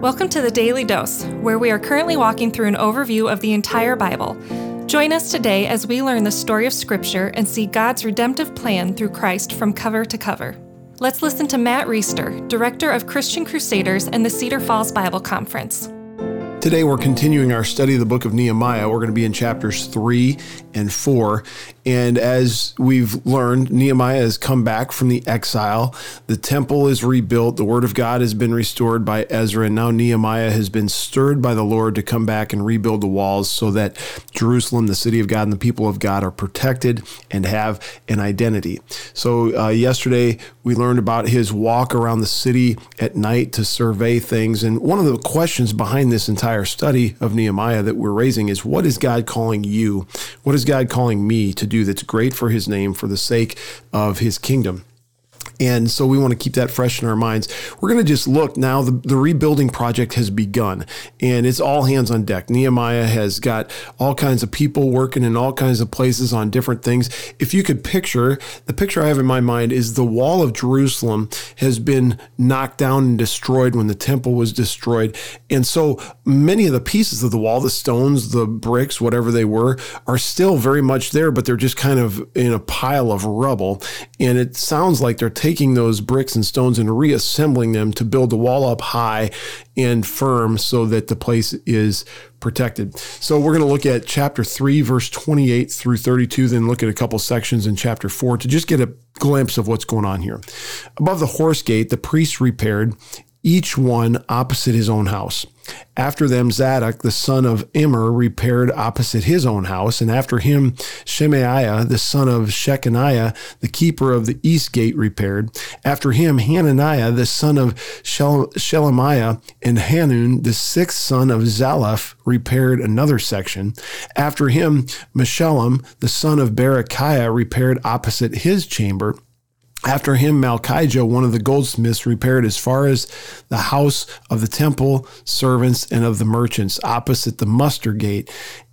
Welcome to the Daily Dose, where we are currently walking through an overview of the entire Bible. Join us today as we learn the story of Scripture and see God's redemptive plan through Christ from cover to cover. Let's listen to Matt Reisetter, Director of Christian Crusaders and the Cedar Falls Bible Conference. Today, we're continuing our study of the book of Nehemiah. We're going to be in chapters three and four. And as we've learned, Nehemiah has come back from the exile. The temple is rebuilt. The word of God has been restored by Ezra. And now Nehemiah has been stirred by the Lord to come back and rebuild the walls so that Jerusalem, the city of God, and the people of God are protected and have an identity. So, uh, yesterday we learned about his walk around the city at night to survey things. And one of the questions behind this entire study of Nehemiah that we're raising is what is God calling you? What is God calling me to do? Do that's great for his name for the sake of his kingdom. And so we want to keep that fresh in our minds. We're going to just look now. The, the rebuilding project has begun and it's all hands on deck. Nehemiah has got all kinds of people working in all kinds of places on different things. If you could picture, the picture I have in my mind is the wall of Jerusalem has been knocked down and destroyed when the temple was destroyed. And so many of the pieces of the wall, the stones, the bricks, whatever they were, are still very much there, but they're just kind of in a pile of rubble. And it sounds like they're taking taking those bricks and stones and reassembling them to build the wall up high and firm so that the place is protected. So we're going to look at chapter 3, verse 28 through 32, then look at a couple sections in chapter 4 to just get a glimpse of what's going on here. Above the horse gate, the priests repaired each one opposite his own house. After them, Zadok, the son of Immer, repaired opposite his own house, and after him, Shemaiah, the son of Shechaniah, the keeper of the east gate, repaired. After him, Hananiah, the son of Shel- Shelemiah, and Hanun, the sixth son of Zalaph, repaired another section. After him, Meshullam, the son of Berechiah, repaired opposite his chamber. After him, Malchijah, one of the goldsmiths, repaired as far as the house of the temple servants and of the merchants, opposite the muster gate,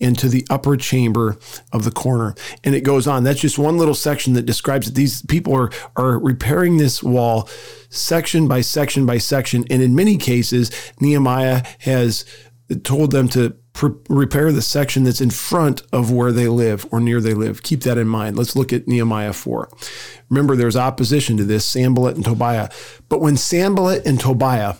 into the upper chamber of the corner. And it goes on. That's just one little section that describes that these people are, are repairing this wall section by section by section. And in many cases, Nehemiah has told them to repair the section that's in front of where they live or near they live. Keep that in mind. Let's look at Nehemiah 4. Remember, there's opposition to this, Sanballat and Tobiah. But when Sanballat and Tobiah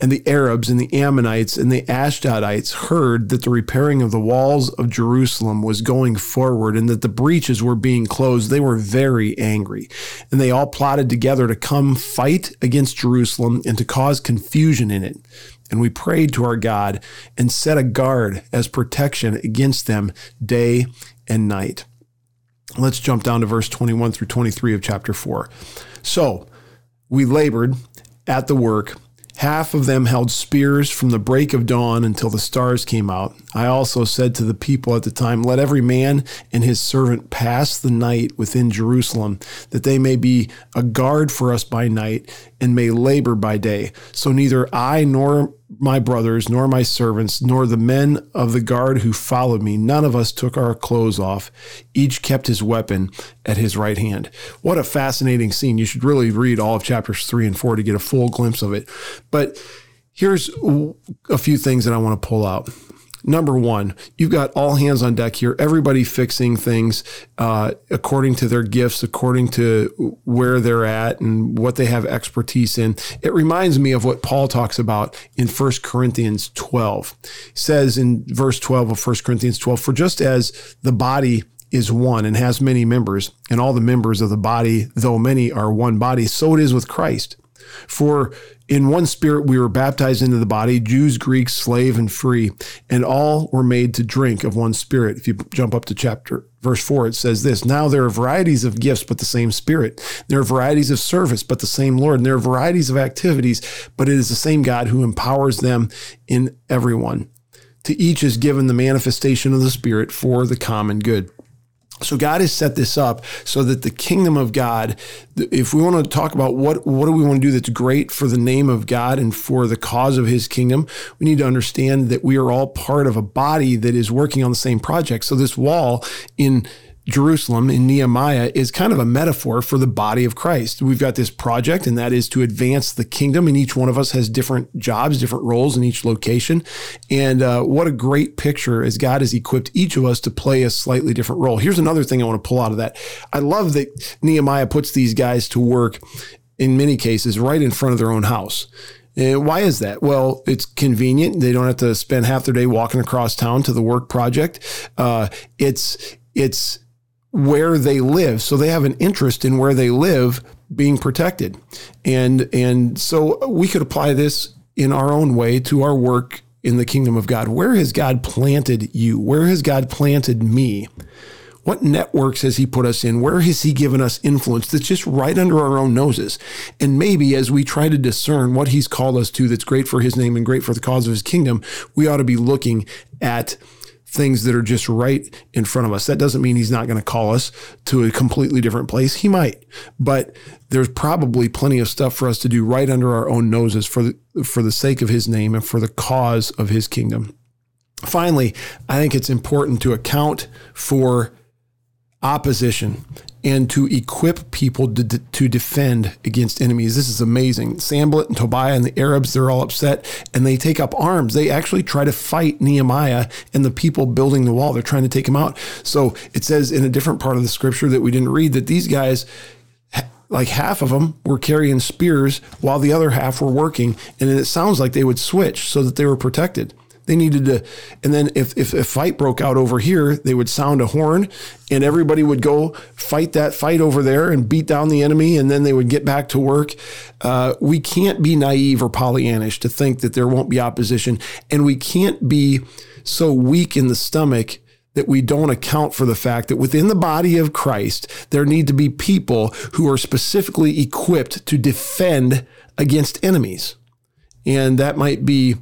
and the Arabs and the Ammonites and the Ashdodites heard that the repairing of the walls of Jerusalem was going forward and that the breaches were being closed, they were very angry. And they all plotted together to come fight against Jerusalem and to cause confusion in it. And we prayed to our God and set a guard as protection against them day and night. Let's jump down to verse 21 through 23 of chapter 4. So we labored at the work Half of them held spears from the break of dawn until the stars came out. I also said to the people at the time, Let every man and his servant pass the night within Jerusalem, that they may be a guard for us by night and may labor by day. So neither I nor my brothers, nor my servants, nor the men of the guard who followed me, none of us took our clothes off. Each kept his weapon at his right hand. What a fascinating scene. You should really read all of chapters three and four to get a full glimpse of it. But here's a few things that I want to pull out number one, you've got all hands on deck here, everybody fixing things uh, according to their gifts, according to where they're at and what they have expertise in. It reminds me of what Paul talks about in 1 Corinthians 12. He says in verse 12 of 1 Corinthians 12, For just as the body is one and has many members, and all the members of the body, though many, are one body, so it is with Christ. For in one spirit we were baptized into the body, Jews, Greeks, slave, and free, and all were made to drink of one spirit. If you jump up to chapter verse 4, it says this Now there are varieties of gifts, but the same spirit. There are varieties of service, but the same Lord. And there are varieties of activities, but it is the same God who empowers them in everyone. To each is given the manifestation of the Spirit for the common good. So God has set this up so that the kingdom of God, if we want to talk about what, what do we want to do that's great for the name of God and for the cause of his kingdom, we need to understand that we are all part of a body that is working on the same project. So this wall in Jerusalem in Nehemiah is kind of a metaphor for the body of Christ. We've got this project, and that is to advance the kingdom, and each one of us has different jobs, different roles in each location. And uh, what a great picture as God has equipped each of us to play a slightly different role. Here's another thing I want to pull out of that. I love that Nehemiah puts these guys to work in many cases right in front of their own house. And why is that? Well, it's convenient. They don't have to spend half their day walking across town to the work project. Uh, it's it's where they live, so they have an interest in where they live being protected, and and so we could apply this in our own way to our work in the kingdom of God. Where has God planted you? Where has God planted me? What networks has he put us in? Where has he given us influence that's just right under our own noses? And maybe as we try to discern what he's called us to that's great for his name and great for the cause of his kingdom, we ought to be looking at things that are just right in front of us. That doesn't mean he's not going to call us to a completely different place. He might, but there's probably plenty of stuff for us to do right under our own noses for the, for the sake of his name and for the cause of his kingdom. Finally, I think it's important to account for opposition and to equip people to, to defend against enemies. This is amazing. Sanballat and Tobiah and the Arabs, they're all upset and they take up arms. They actually try to fight Nehemiah and the people building the wall. They're trying to take him out. So it says in a different part of the scripture that we didn't read that these guys, like half of them were carrying spears while the other half were working. And it sounds like they would switch so that they were protected. They needed to, and then if, if a fight broke out over here, they would sound a horn and everybody would go fight that fight over there and beat down the enemy and then they would get back to work. Uh, we can't be naive or Pollyannish to think that there won't be opposition. And we can't be so weak in the stomach that we don't account for the fact that within the body of Christ, there need to be people who are specifically equipped to defend against enemies. And that might be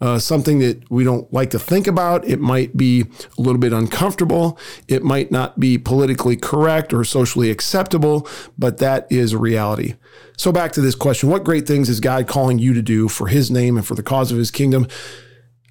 uh, something that we don't like to think about. It might be a little bit uncomfortable. It might not be politically correct or socially acceptable, but that is a reality. So, back to this question What great things is God calling you to do for his name and for the cause of his kingdom?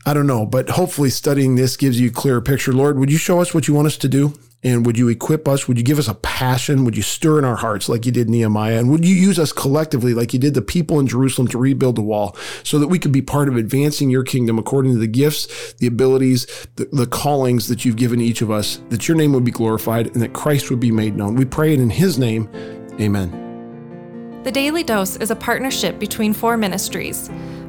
I don't know, but hopefully studying this gives you a clearer picture. Lord, would you show us what you want us to do? And would you equip us? Would you give us a passion? Would you stir in our hearts like you did Nehemiah? And would you use us collectively like you did the people in Jerusalem to rebuild the wall so that we could be part of advancing your kingdom according to the gifts, the abilities, the, the callings that you've given each of us, that your name would be glorified and that Christ would be made known? We pray it in his name. Amen. The Daily Dose is a partnership between four ministries.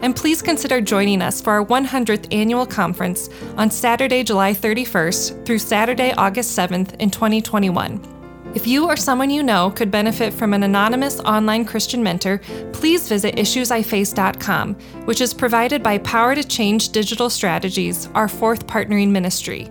and please consider joining us for our 100th annual conference on Saturday, July 31st through Saturday, August 7th in 2021. If you or someone you know could benefit from an anonymous online Christian mentor, please visit issuesiface.com, which is provided by Power to Change Digital Strategies, our fourth partnering ministry.